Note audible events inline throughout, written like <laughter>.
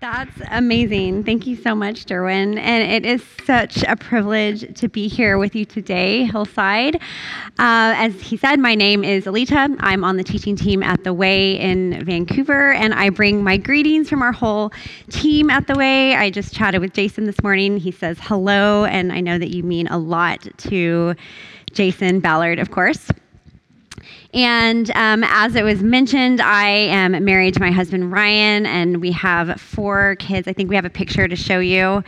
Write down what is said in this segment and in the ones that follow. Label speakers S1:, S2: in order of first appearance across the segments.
S1: That's amazing. Thank you so much, Derwin. And it is such a privilege to be here with you today, Hillside. Uh, as he said, my name is Elita. I'm on the teaching team at The Way in Vancouver, and I bring my greetings from our whole team at The Way. I just chatted with Jason this morning. He says hello, and I know that you mean a lot to Jason Ballard, of course. And um, as it was mentioned, I am married to my husband Ryan, and we have four kids. I think we have a picture to show you.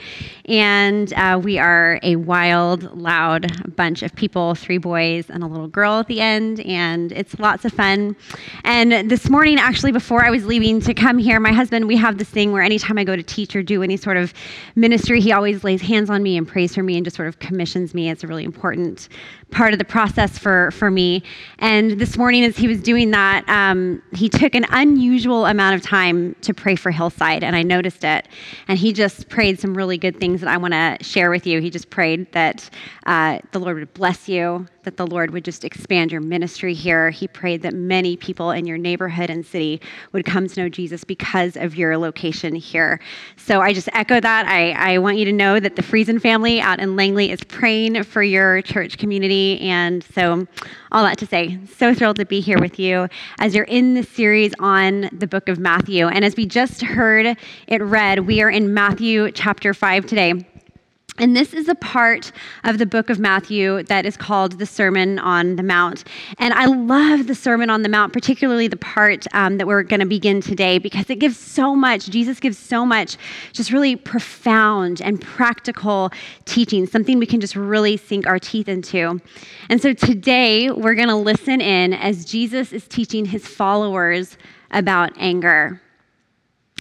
S1: And uh, we are a wild, loud bunch of people three boys and a little girl at the end. And it's lots of fun. And this morning, actually, before I was leaving to come here, my husband, we have this thing where anytime I go to teach or do any sort of ministry, he always lays hands on me and prays for me and just sort of commissions me. It's a really important part of the process for, for me. And this morning, as he was doing that, um, he took an unusual amount of time to pray for Hillside, and I noticed it. And he just prayed some really good things that I want to share with you. He just prayed that uh, the Lord would bless you, that the Lord would just expand your ministry here. He prayed that many people in your neighborhood and city would come to know Jesus because of your location here. So I just echo that. I, I want you to know that the Friesen family out in Langley is praying for your church community. And so, all that to say, so thrilled to be here with you as you're in this series on the book of Matthew. And as we just heard it read, we are in Matthew chapter 5 today. And this is a part of the book of Matthew that is called the Sermon on the Mount. And I love the Sermon on the Mount, particularly the part um, that we're going to begin today, because it gives so much, Jesus gives so much just really profound and practical teaching, something we can just really sink our teeth into. And so today we're going to listen in as Jesus is teaching his followers about anger.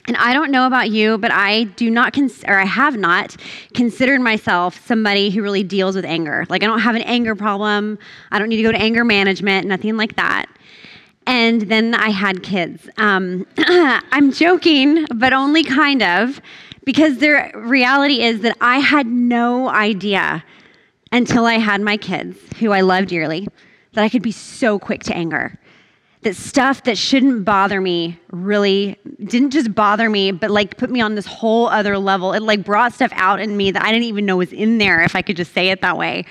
S1: And I don't know about you, but I do not, cons- or I have not considered myself somebody who really deals with anger. Like, I don't have an anger problem. I don't need to go to anger management, nothing like that. And then I had kids. Um, <clears throat> I'm joking, but only kind of, because the reality is that I had no idea until I had my kids, who I love dearly, that I could be so quick to anger that stuff that shouldn't bother me really didn't just bother me, but like put me on this whole other level. It like brought stuff out in me that I didn't even know was in there, if I could just say it that way.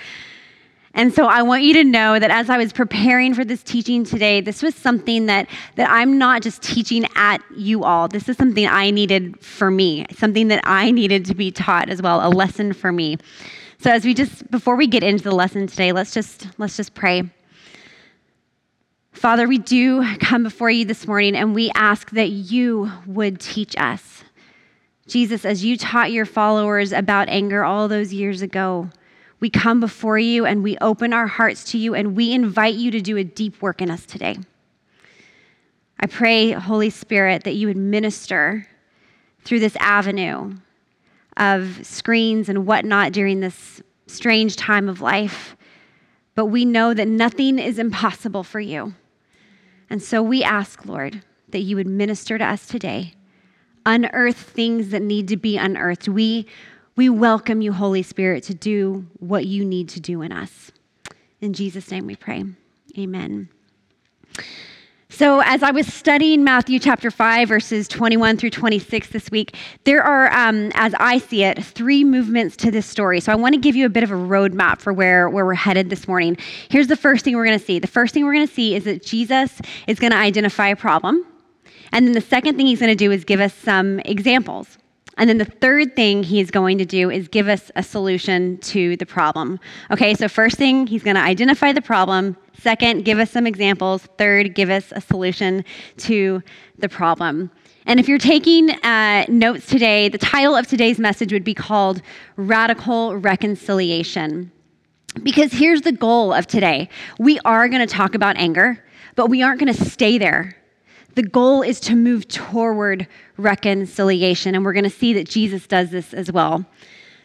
S1: And so I want you to know that as I was preparing for this teaching today, this was something that, that I'm not just teaching at you all. This is something I needed for me, something that I needed to be taught as well, a lesson for me. So as we just before we get into the lesson today, let's just let's just pray. Father, we do come before you this morning and we ask that you would teach us. Jesus, as you taught your followers about anger all those years ago, we come before you and we open our hearts to you and we invite you to do a deep work in us today. I pray, Holy Spirit, that you would minister through this avenue of screens and whatnot during this strange time of life. But we know that nothing is impossible for you. And so we ask, Lord, that you would minister to us today, unearth things that need to be unearthed. We, we welcome you, Holy Spirit, to do what you need to do in us. In Jesus' name we pray. Amen. So, as I was studying Matthew chapter 5, verses 21 through 26 this week, there are, um, as I see it, three movements to this story. So, I want to give you a bit of a roadmap for where, where we're headed this morning. Here's the first thing we're going to see the first thing we're going to see is that Jesus is going to identify a problem. And then the second thing he's going to do is give us some examples. And then the third thing he's going to do is give us a solution to the problem. Okay, so first thing, he's going to identify the problem. Second, give us some examples. Third, give us a solution to the problem. And if you're taking uh, notes today, the title of today's message would be called Radical Reconciliation. Because here's the goal of today we are going to talk about anger, but we aren't going to stay there. The goal is to move toward reconciliation, and we're going to see that Jesus does this as well.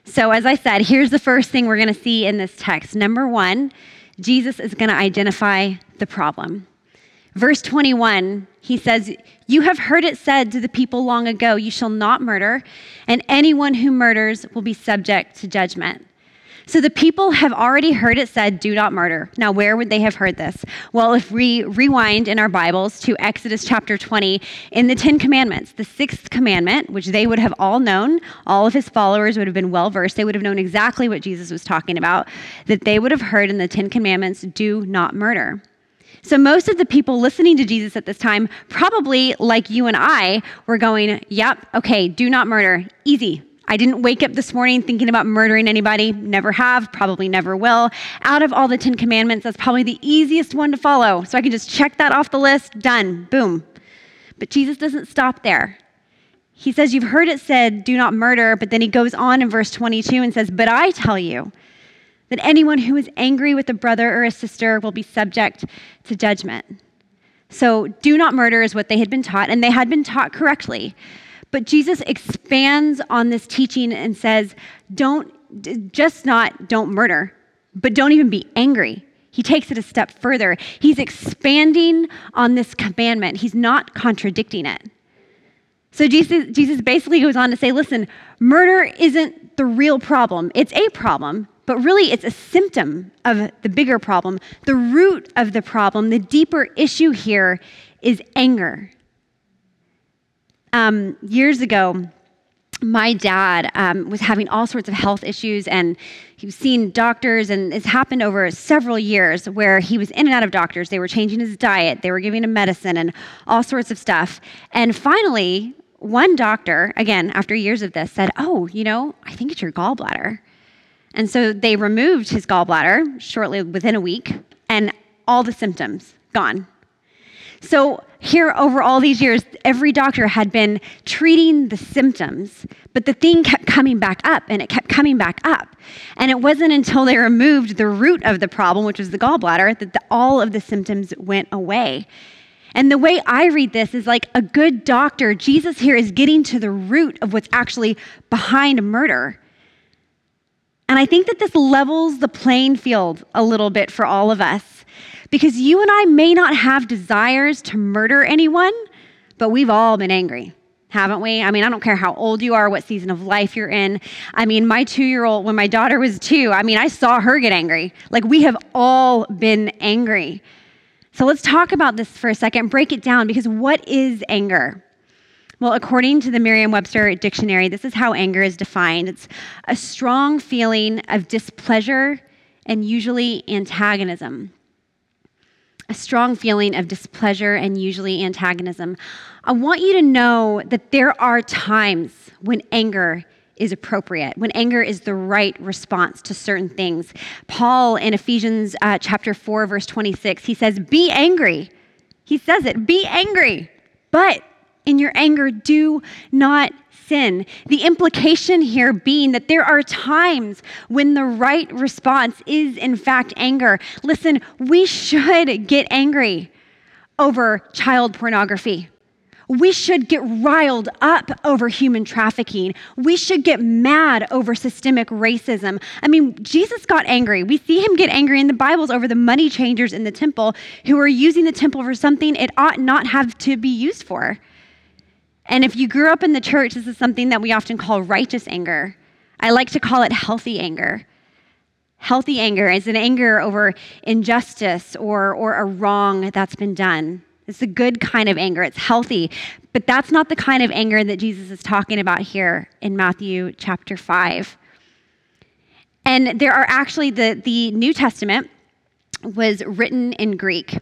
S1: So, as I said, here's the first thing we're going to see in this text. Number one, Jesus is going to identify the problem. Verse 21, he says, You have heard it said to the people long ago, You shall not murder, and anyone who murders will be subject to judgment. So the people have already heard it said, do not murder. Now, where would they have heard this? Well, if we rewind in our Bibles to Exodus chapter 20, in the Ten Commandments, the sixth commandment, which they would have all known, all of his followers would have been well versed, they would have known exactly what Jesus was talking about, that they would have heard in the Ten Commandments, do not murder. So, most of the people listening to Jesus at this time, probably like you and I, were going, Yep, okay, do not murder. Easy. I didn't wake up this morning thinking about murdering anybody. Never have, probably never will. Out of all the Ten Commandments, that's probably the easiest one to follow. So I can just check that off the list. Done. Boom. But Jesus doesn't stop there. He says, You've heard it said, do not murder. But then he goes on in verse 22 and says, But I tell you that anyone who is angry with a brother or a sister will be subject to judgment. So, do not murder is what they had been taught, and they had been taught correctly. But Jesus expands on this teaching and says, don't just not don't murder, but don't even be angry. He takes it a step further. He's expanding on this commandment. He's not contradicting it. So Jesus, Jesus basically goes on to say, listen, murder isn't the real problem. It's a problem, but really it's a symptom of the bigger problem. The root of the problem, the deeper issue here is anger. Um, years ago, my dad um, was having all sorts of health issues and he was seeing doctors and it's happened over several years where he was in and out of doctors. They were changing his diet. They were giving him medicine and all sorts of stuff. And finally one doctor again after years of this said oh you know i think it's your gallbladder. And so they removed his gallbladder shortly within a week and all the symptoms gone. So, here over all these years, every doctor had been treating the symptoms, but the thing kept coming back up and it kept coming back up. And it wasn't until they removed the root of the problem, which was the gallbladder, that the, all of the symptoms went away. And the way I read this is like a good doctor, Jesus here is getting to the root of what's actually behind murder. And I think that this levels the playing field a little bit for all of us because you and I may not have desires to murder anyone, but we've all been angry haven't we? I mean, I don't care how old you are, what season of life you're in. I mean, my two year old, when my daughter was two, I mean, I saw her get angry. Like, we have all been angry. So let's talk about this for a second, break it down, because what is anger? Well, according to the Merriam Webster dictionary, this is how anger is defined it's a strong feeling of displeasure and usually antagonism a strong feeling of displeasure and usually antagonism. I want you to know that there are times when anger is appropriate, when anger is the right response to certain things. Paul in Ephesians uh, chapter 4, verse 26, he says, Be angry. He says it, be angry, but in your anger, do not sin. The implication here being that there are times when the right response is, in fact, anger. Listen, we should get angry over child pornography. We should get riled up over human trafficking. We should get mad over systemic racism. I mean, Jesus got angry. We see him get angry in the Bibles over the money changers in the temple who are using the temple for something it ought not have to be used for. And if you grew up in the church, this is something that we often call righteous anger. I like to call it healthy anger. Healthy anger is an anger over injustice or, or a wrong that's been done. It's a good kind of anger, it's healthy. But that's not the kind of anger that Jesus is talking about here in Matthew chapter 5. And there are actually the, the New Testament was written in Greek.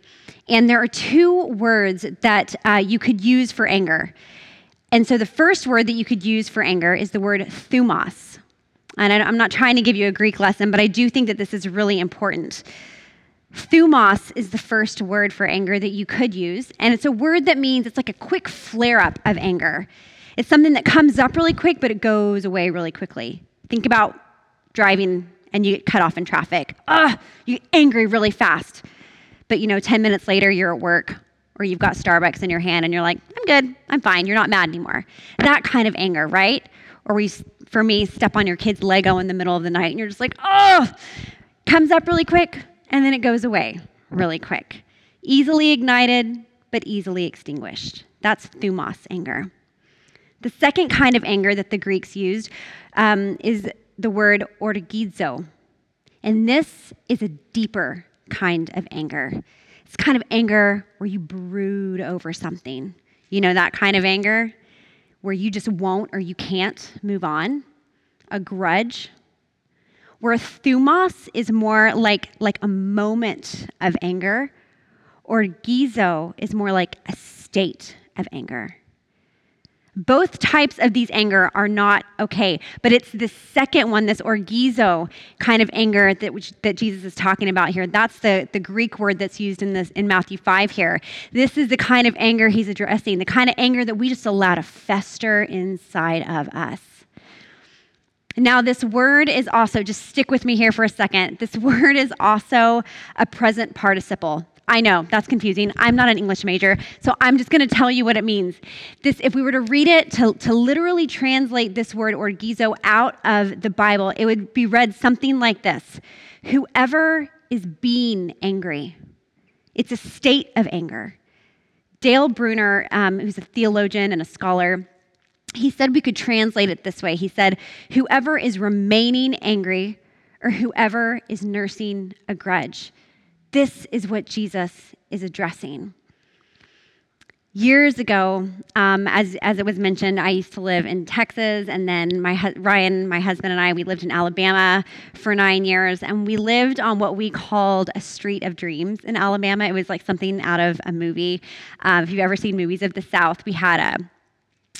S1: And there are two words that uh, you could use for anger. And so the first word that you could use for anger is the word thumos. And I'm not trying to give you a Greek lesson, but I do think that this is really important. Thumos is the first word for anger that you could use. And it's a word that means it's like a quick flare up of anger. It's something that comes up really quick, but it goes away really quickly. Think about driving and you get cut off in traffic. Ugh, you get angry really fast. But you know, 10 minutes later, you're at work or you've got Starbucks in your hand and you're like, I'm good, I'm fine, you're not mad anymore. That kind of anger, right? Or we, for me, step on your kid's Lego in the middle of the night and you're just like, oh, comes up really quick and then it goes away really quick. Easily ignited, but easily extinguished. That's thumos anger. The second kind of anger that the Greeks used um, is the word orgizo. And this is a deeper kind of anger. It's kind of anger where you brood over something. You know, that kind of anger where you just won't or you can't move on. A grudge. Where thumos is more like, like a moment of anger, orgizo is more like a state of anger. Both types of these anger are not okay, but it's the second one, this orgizo kind of anger that, which, that Jesus is talking about here. That's the, the Greek word that's used in, this, in Matthew 5 here. This is the kind of anger he's addressing, the kind of anger that we just allow to fester inside of us. Now, this word is also, just stick with me here for a second. This <laughs> word is also a present participle. I know that's confusing. I'm not an English major, so I'm just going to tell you what it means. This, if we were to read it to, to literally translate this word orgizo out of the Bible, it would be read something like this Whoever is being angry, it's a state of anger. Dale Bruner, um, who's a theologian and a scholar, he said we could translate it this way. He said, Whoever is remaining angry or whoever is nursing a grudge. This is what Jesus is addressing. Years ago, um, as, as it was mentioned, I used to live in Texas, and then my Ryan, my husband, and I, we lived in Alabama for nine years, and we lived on what we called a street of dreams in Alabama. It was like something out of a movie. Uh, if you've ever seen movies of the South, we had a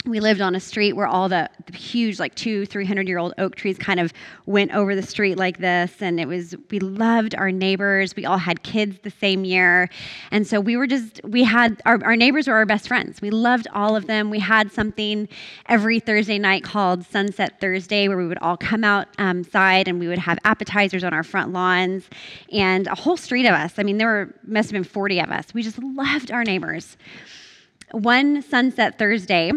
S1: we lived on a street where all the, the, huge like two 300 year old oak trees kind of went over the street like this and it was we loved our neighbors. We all had kids the same year. And so we were just we had our, our neighbors were our best friends. We loved all of them. We had something every thursday night called sunset thursday where we would all come outside um, and we would have appetizers on our front lawns and a whole street of us. I mean there were must have been 40 of us. We just loved our neighbors. One sunset thursday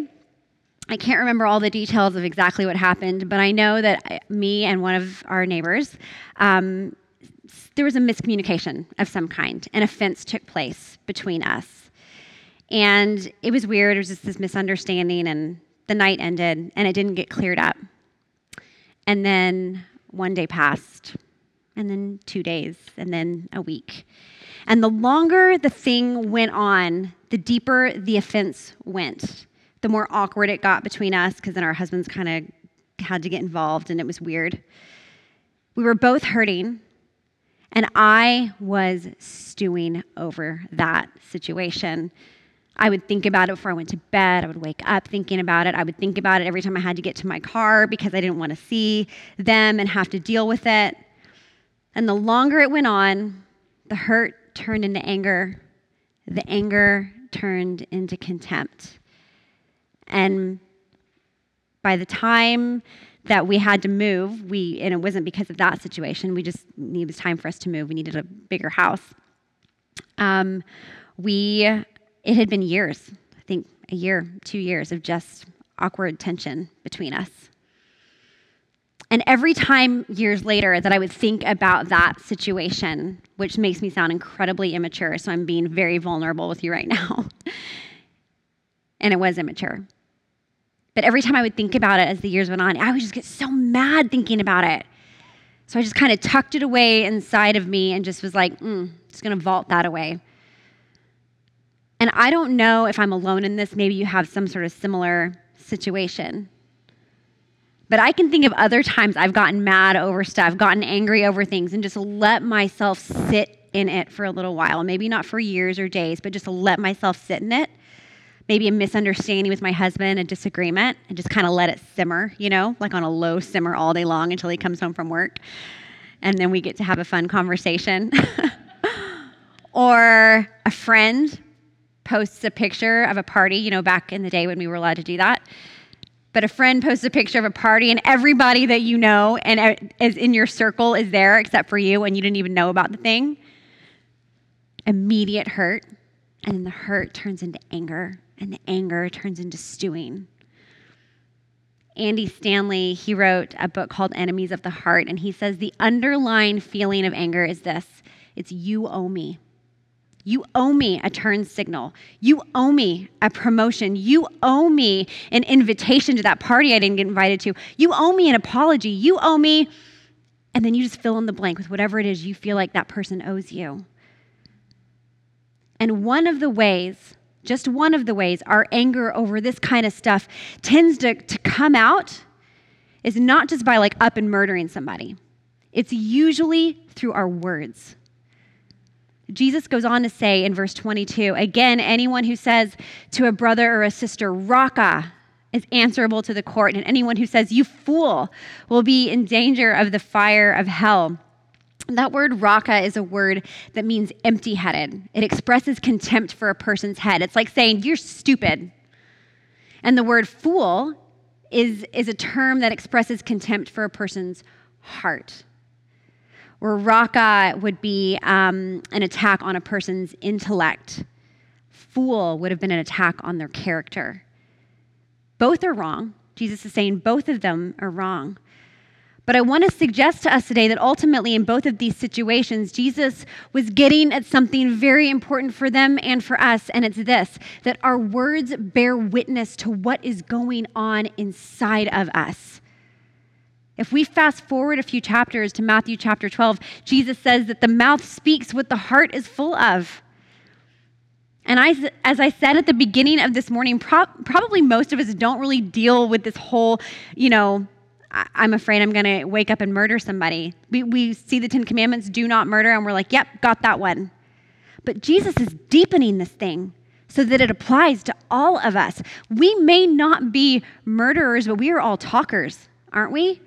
S1: I can't remember all the details of exactly what happened, but I know that me and one of our neighbors, um, there was a miscommunication of some kind. An offense took place between us. And it was weird. It was just this misunderstanding, and the night ended, and it didn't get cleared up. And then one day passed, and then two days, and then a week. And the longer the thing went on, the deeper the offense went the more awkward it got between us because then our husbands kind of had to get involved and it was weird. We were both hurting, and I was stewing over that situation. I would think about it before I went to bed. I would wake up thinking about it. I would think about it every time I had to get to my car because I didn't want to see them and have to deal with it. And the longer it went on, the hurt turned into anger, the anger turned into contempt. And by the time that we had to move, we and it wasn't because of that situation. We just it was time for us to move. We needed a bigger house. Um, we it had been years, I think a year, two years of just awkward tension between us. And every time years later that I would think about that situation, which makes me sound incredibly immature, so I'm being very vulnerable with you right <laughs> now. and it was immature. But every time I would think about it as the years went on, I would just get so mad thinking about it. So I just kind of tucked it away inside of me and just was like, mm, just going to vault that away. And I don't know if I'm alone in this. Maybe you have some sort of similar situation. But I can think of other times I've gotten mad over stuff, gotten angry over things, and just let myself sit in it for a little while. Maybe not for years or days, but just let myself sit in it maybe a misunderstanding with my husband, a disagreement, and just kind of let it simmer, you know, like on a low simmer all day long until he comes home from work. And then we get to have a fun conversation. <laughs> or a friend posts a picture of a party, you know, back in the day when we were allowed to do that. But a friend posts a picture of a party, and everybody that you know and is in your circle is there except for you, and you didn't even know about the thing. Immediate hurt, and then the hurt turns into anger and the anger turns into stewing. Andy Stanley, he wrote a book called Enemies of the Heart, and he says the underlying feeling of anger is this it's you owe me. You owe me a turn signal. You owe me a promotion. You owe me an invitation to that party I didn't get invited to. You owe me an apology. You owe me. And then you just fill in the blank with whatever it is you feel like that person owes you. And one of the ways, just one of the ways our anger over this kind of stuff tends to, to come out is not just by like up and murdering somebody, it's usually through our words. Jesus goes on to say in verse 22 again, anyone who says to a brother or a sister, Raca, is answerable to the court, and anyone who says, You fool, will be in danger of the fire of hell. That word raca is a word that means empty headed. It expresses contempt for a person's head. It's like saying, You're stupid. And the word fool is, is a term that expresses contempt for a person's heart. Where raca would be um, an attack on a person's intellect, fool would have been an attack on their character. Both are wrong. Jesus is saying both of them are wrong. But I want to suggest to us today that ultimately, in both of these situations, Jesus was getting at something very important for them and for us, and it's this that our words bear witness to what is going on inside of us. If we fast forward a few chapters to Matthew chapter 12, Jesus says that the mouth speaks what the heart is full of. And I, as I said at the beginning of this morning, pro- probably most of us don't really deal with this whole, you know, I'm afraid I'm going to wake up and murder somebody. We, we see the Ten Commandments, do not murder, and we're like, yep, got that one. But Jesus is deepening this thing so that it applies to all of us. We may not be murderers, but we are all talkers, aren't we?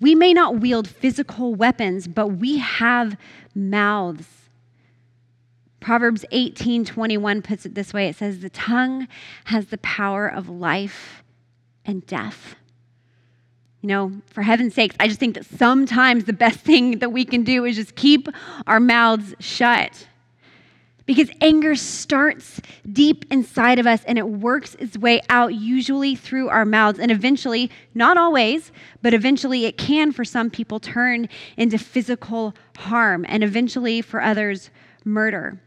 S1: We may not wield physical weapons, but we have mouths. Proverbs 18:21 puts it this way. It says the tongue has the power of life and death. You know, for heaven's sakes, I just think that sometimes the best <laughs> thing that we can do is just keep our mouths shut. Because anger starts deep inside of us and it works its way out, usually through our mouths. And eventually, not always, but eventually it can for some people turn into physical harm and eventually for others, murder.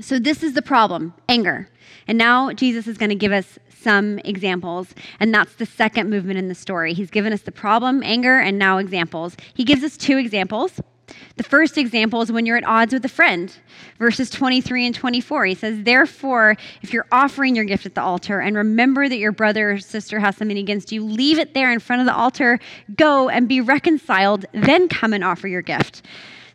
S1: So, this is the problem anger. And now Jesus is going to give us some examples. And that's the second movement in the story. He's given us the problem, anger, and now examples. He gives us two examples. The first example is when you're at odds with a friend, verses 23 and 24. He says, Therefore, if you're offering your gift at the altar and remember that your brother or sister has something against you, leave it there in front of the altar, go and be reconciled, then come and offer your gift.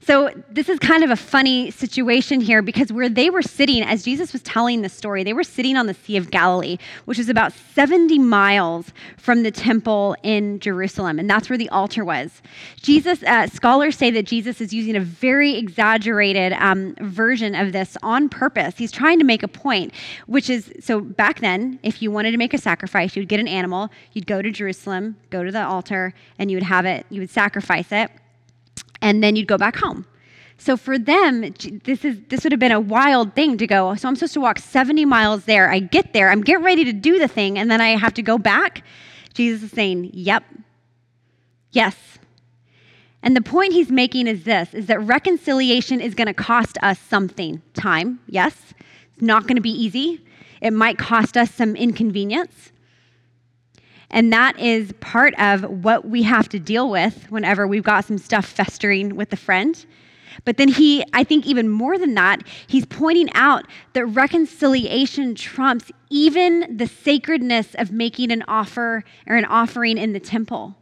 S1: So, this is kind of a funny situation here because where they were sitting, as Jesus was telling the story, they were sitting on the Sea of Galilee, which is about 70 miles from the temple in Jerusalem, and that's where the altar was. Jesus, uh, scholars say that Jesus is using a very exaggerated um, version of this on purpose. He's trying to make a point, which is so back then, if you wanted to make a sacrifice, you'd get an animal, you'd go to Jerusalem, go to the altar, and you would have it, you would sacrifice it and then you'd go back home. So for them, this is this would have been a wild thing to go. So I'm supposed to walk 70 miles there. I get there, I'm getting ready to do the thing, and then I have to go back. Jesus is saying, "Yep, yes." And the point he's making is this: is that reconciliation is going to cost us something. Time, yes. It's not going to be easy. It might cost us some inconvenience. And that is part of what we have to deal with whenever we've got some stuff festering with a friend. But then he, I think even more than that, he's pointing out that reconciliation trumps even the sacredness of making an offer or an offering in the temple.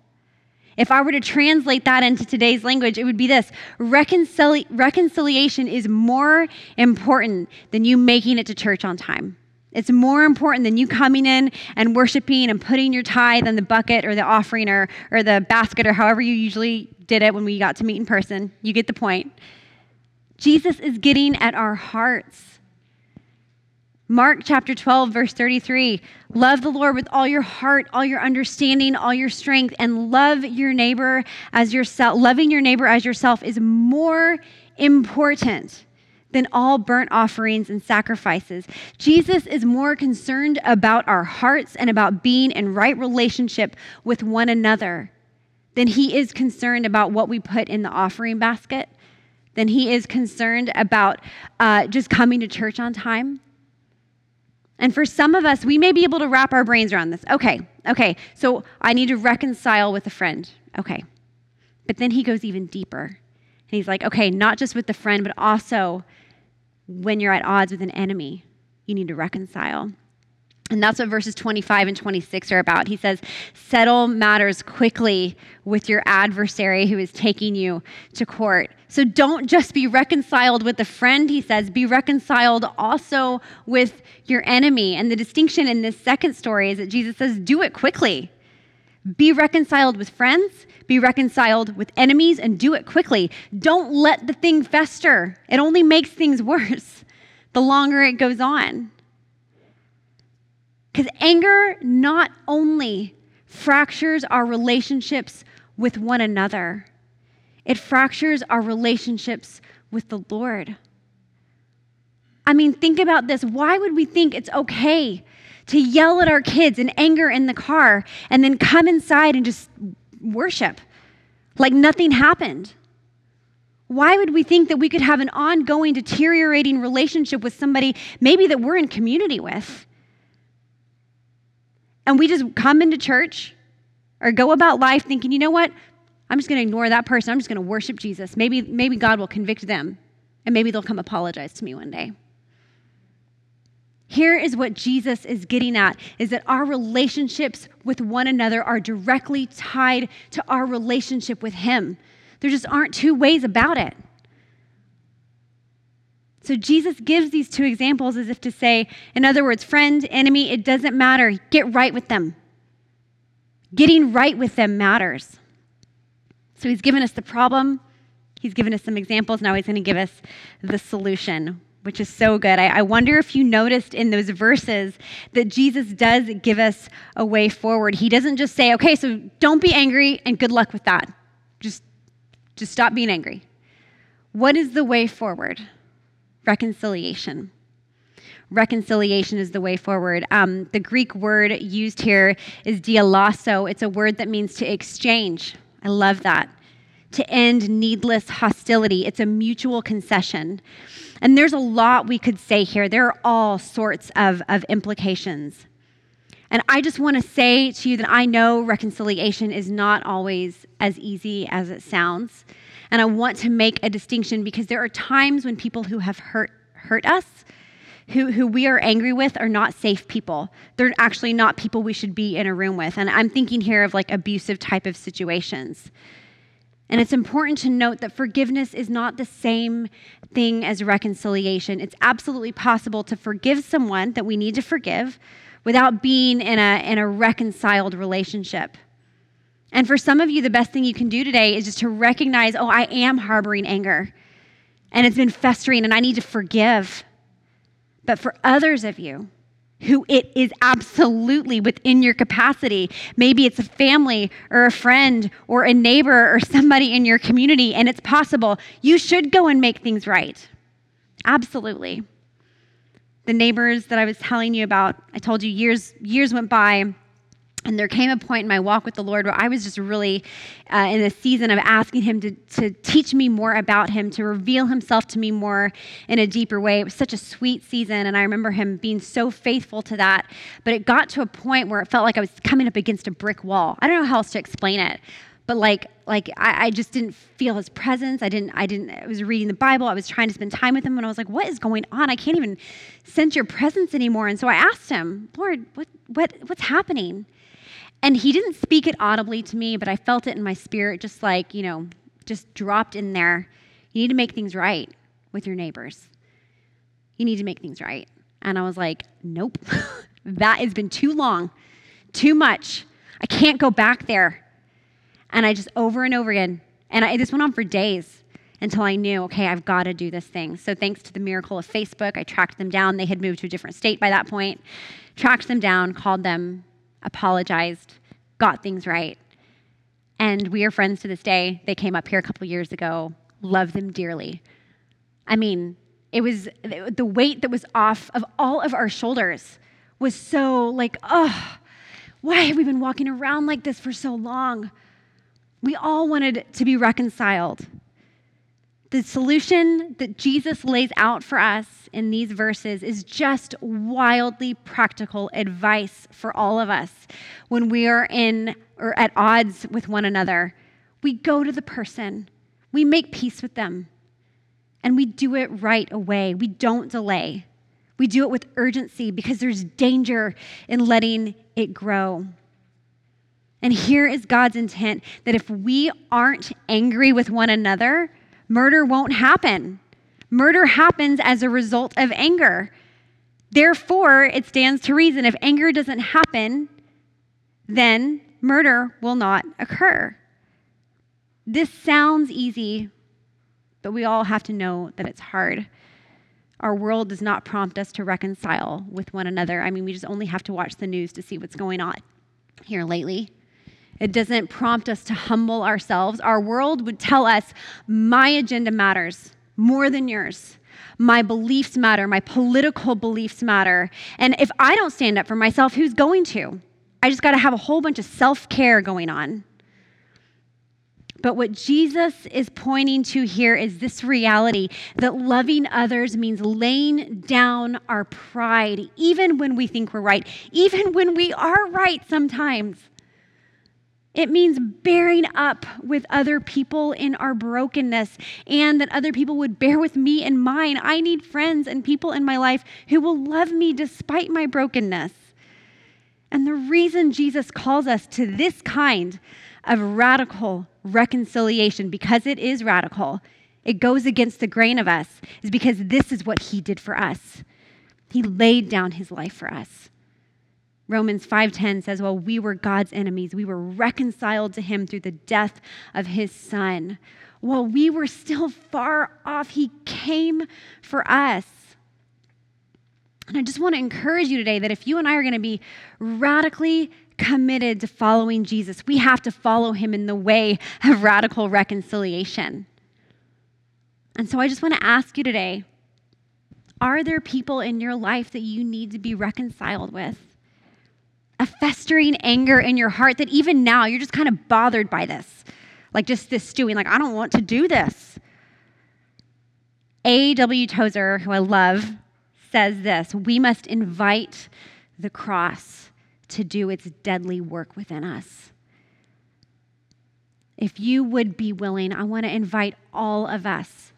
S1: If I were to translate that into today's language, it would be this Reconcili- reconciliation is more important than you making it to church on time. It's more important than you coming in and worshiping and putting your tithe in the bucket or the offering or, or the basket or however you usually did it when we got to meet in person. You get the point. Jesus is getting at our hearts. Mark chapter 12, verse 33 Love the Lord with all your heart, all your understanding, all your strength, and love your neighbor as yourself. Loving your neighbor as yourself is more important than all burnt offerings and sacrifices. Jesus is more concerned about our hearts and about being in right relationship with one another than he is concerned about what we put in the offering basket, than he is concerned about uh, just coming to church on time. And for some of us, we may be able to wrap our brains around this. Okay, okay, so I need to reconcile with a friend. Okay. But then he goes even deeper. And he's like, okay, not just with the friend, but also when you're at odds with an enemy, you need to reconcile. And that's what verses 25 and 26 are about. He says, Settle matters quickly with your adversary who is taking you to court. So don't just be reconciled with a friend, he says, be reconciled also with your enemy. And the distinction in this second story is that Jesus says, Do it quickly. Be reconciled with friends, be reconciled with enemies, and do it quickly. Don't let the thing fester, it only makes things <laughs> worse the longer it goes on. Because anger not only fractures our relationships with one another, it fractures our relationships with the Lord. I mean, think about this. Why would we think it's okay to yell at our kids in anger in the car and then come inside and just worship like nothing happened? Why would we think that we could have an ongoing deteriorating relationship with somebody maybe that we're in community with? and we just come into church or go about life thinking, you know what? I'm just going to ignore that person. I'm just going to worship Jesus. Maybe, maybe God will convict them and maybe they'll come apologize to me one day. Here is what Jesus is getting at is that our relationships with one another are directly tied to our relationship with him. There just aren't two ways about it. So Jesus gives these two examples as if to say, in other words, friend, enemy, it doesn't matter. Get right with them. Getting right with them matters. So he's given us the problem, he's given us some examples. Now he's going to give us the solution, which is so good. I, I, wonder if you noticed in those verses that Jesus does give us a way forward. He doesn't just say, okay, so don't be angry and good luck with that. Just, just stop being angry. What is the way forward? reconciliation. Reconciliation is the way forward. Um, the Greek word used here is dialasso. It's a word that means to exchange. I love that. To end needless hostility. It's a mutual concession. And there's a lot we could say here. There are all sorts of, of implications. And I just want to say to you that I know reconciliation is not always as easy as it sounds. And I want to make a distinction because there are times when people who have hurt, hurt us, who, who we are angry with, are not safe people. They're actually not people we should be in a room with. And I'm thinking here of like abusive type of situations. And it's important to note that forgiveness is not the same thing as reconciliation. It's absolutely possible to forgive someone that we need to forgive without being in a, in a reconciled relationship. And for some of you, the best thing you can do today is just to recognize, oh, I am harboring anger and it's been festering and I need to forgive. But for others of you, who it is absolutely within your capacity. Maybe it's a family or a friend or a neighbor or <laughs> somebody in your community, and it's possible. You should go and make things right. Absolutely. The neighbors that I was telling you about, I told you years years went by and there came a point in my walk with the Lord where I was just really uh, in a season of asking Him to, to teach me more about Him, to reveal Himself to me more in a deeper way. It was such a sweet season, and I remember Him being so faithful to that. But it got to a point where it felt like I was coming up against a brick wall. I don't know how else to explain it, but like, like I, I just didn't feel His presence. I didn't. I didn't. I was reading the Bible. I was trying to spend time with Him, and I was like, "What is going on? I can't even sense Your presence anymore." And so I asked Him, "Lord, what, what, what's happening?" And he didn't speak it audibly to me, but I felt it in my spirit, just like, you know, just dropped in there. You need to make things right with your neighbors. You need to make things right. And I was like, nope, <laughs> that has been too long, too much. I can't go back there. And I just over and over again, and I, this went on for days until I knew, okay, I've got to do this thing. So, thanks to the miracle of Facebook, I tracked them down. They had moved to a different state by that point. Tracked them down, called them, apologized, got things right. And we are friends to this day. They came up here a couple years ago. Love them dearly. I mean, it was the weight that was off of all of our shoulders was so like, oh, why have we been walking around like this for so long? We all wanted to be reconciled. The solution that Jesus lays out for us in these verses is just wildly practical advice for all of us when we are in or at odds with one another, We go to the person, we make peace with them, and we do it right away. We don't delay. We do it with urgency because there's danger in letting it grow. And here is God's intent that if we aren't angry with one another, murder won't happen. Murder happens as a result of anger. Therefore, it stands to reason if anger doesn't happen, then murder will not occur. This sounds easy, but we all have to know that it's hard. Our world does not prompt us to reconcile with one another. I mean, we just only have to watch the news to see what's going on here lately. It doesn't prompt us to humble ourselves. Our world would tell us, my agenda matters more than yours. My beliefs matter. My political beliefs matter. And if I don't stand up for myself, who's going to? I just got to have a whole bunch of self care going on. But what Jesus is pointing to here is this reality that loving others means laying down our pride, even when we think we're right, even when we are right sometimes. It means bearing up with other people in our brokenness and that other people would bear with me in mine. I need friends and people in my life who will love me despite my brokenness. And the reason Jesus calls us to this kind of radical reconciliation, because it is radical, it goes against the grain of us, is because this is what he did for us. He laid down his life for us. Romans 5:10 says, "While we were God's enemies, we were reconciled to him through the death of his son. While we were still far off, he came for us." And I just want to encourage you today that if you and I are going to be radically committed to following Jesus, we have to follow him in the way of radical reconciliation. And so I just want to ask you today, are there people in your life that you need to be reconciled with? A festering anger in your heart that even now you're just kind of bothered by this. Like just this stewing, like, I don't want to do this. A.W. Tozer, who I love, says this We must invite the cross to do its deadly work within us. If you would be willing, I want to invite all of us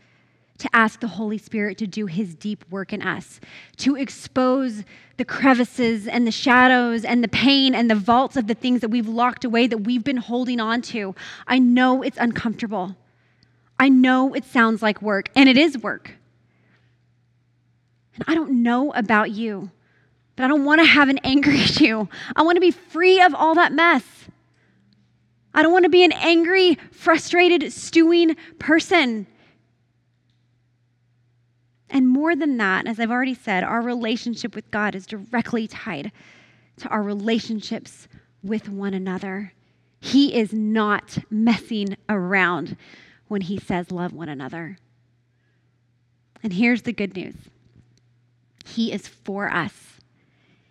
S1: to ask the Holy Spirit to do his deep work in us, to expose the crevices and the shadows and the pain and the vaults of the things that we've locked away that we've been holding on to. I know it's uncomfortable. I know it sounds like work, and it is work. And I don't know about you, but I don't want to have an angry <laughs> issue. I want to be free of all that mess. I don't want to be an angry, frustrated, stewing person. And more than that, as I've already said, our relationship with God is directly tied to our relationships with one another. He is not messing around when he says, Love one another. And here's the good news He is for us.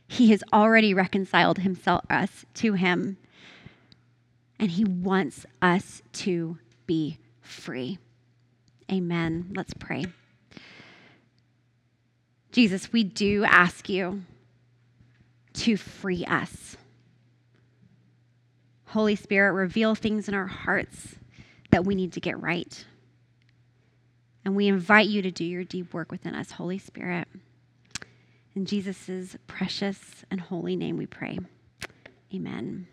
S1: He has already reconciled himself us to him. And he wants us to be free. Amen. Let's pray. Jesus, we do ask you to free us. Holy Spirit, reveal things in our hearts that we need to get right. And we invite you to do your deep work within us, Holy Spirit. In Jesus' precious and holy name we pray. Amen.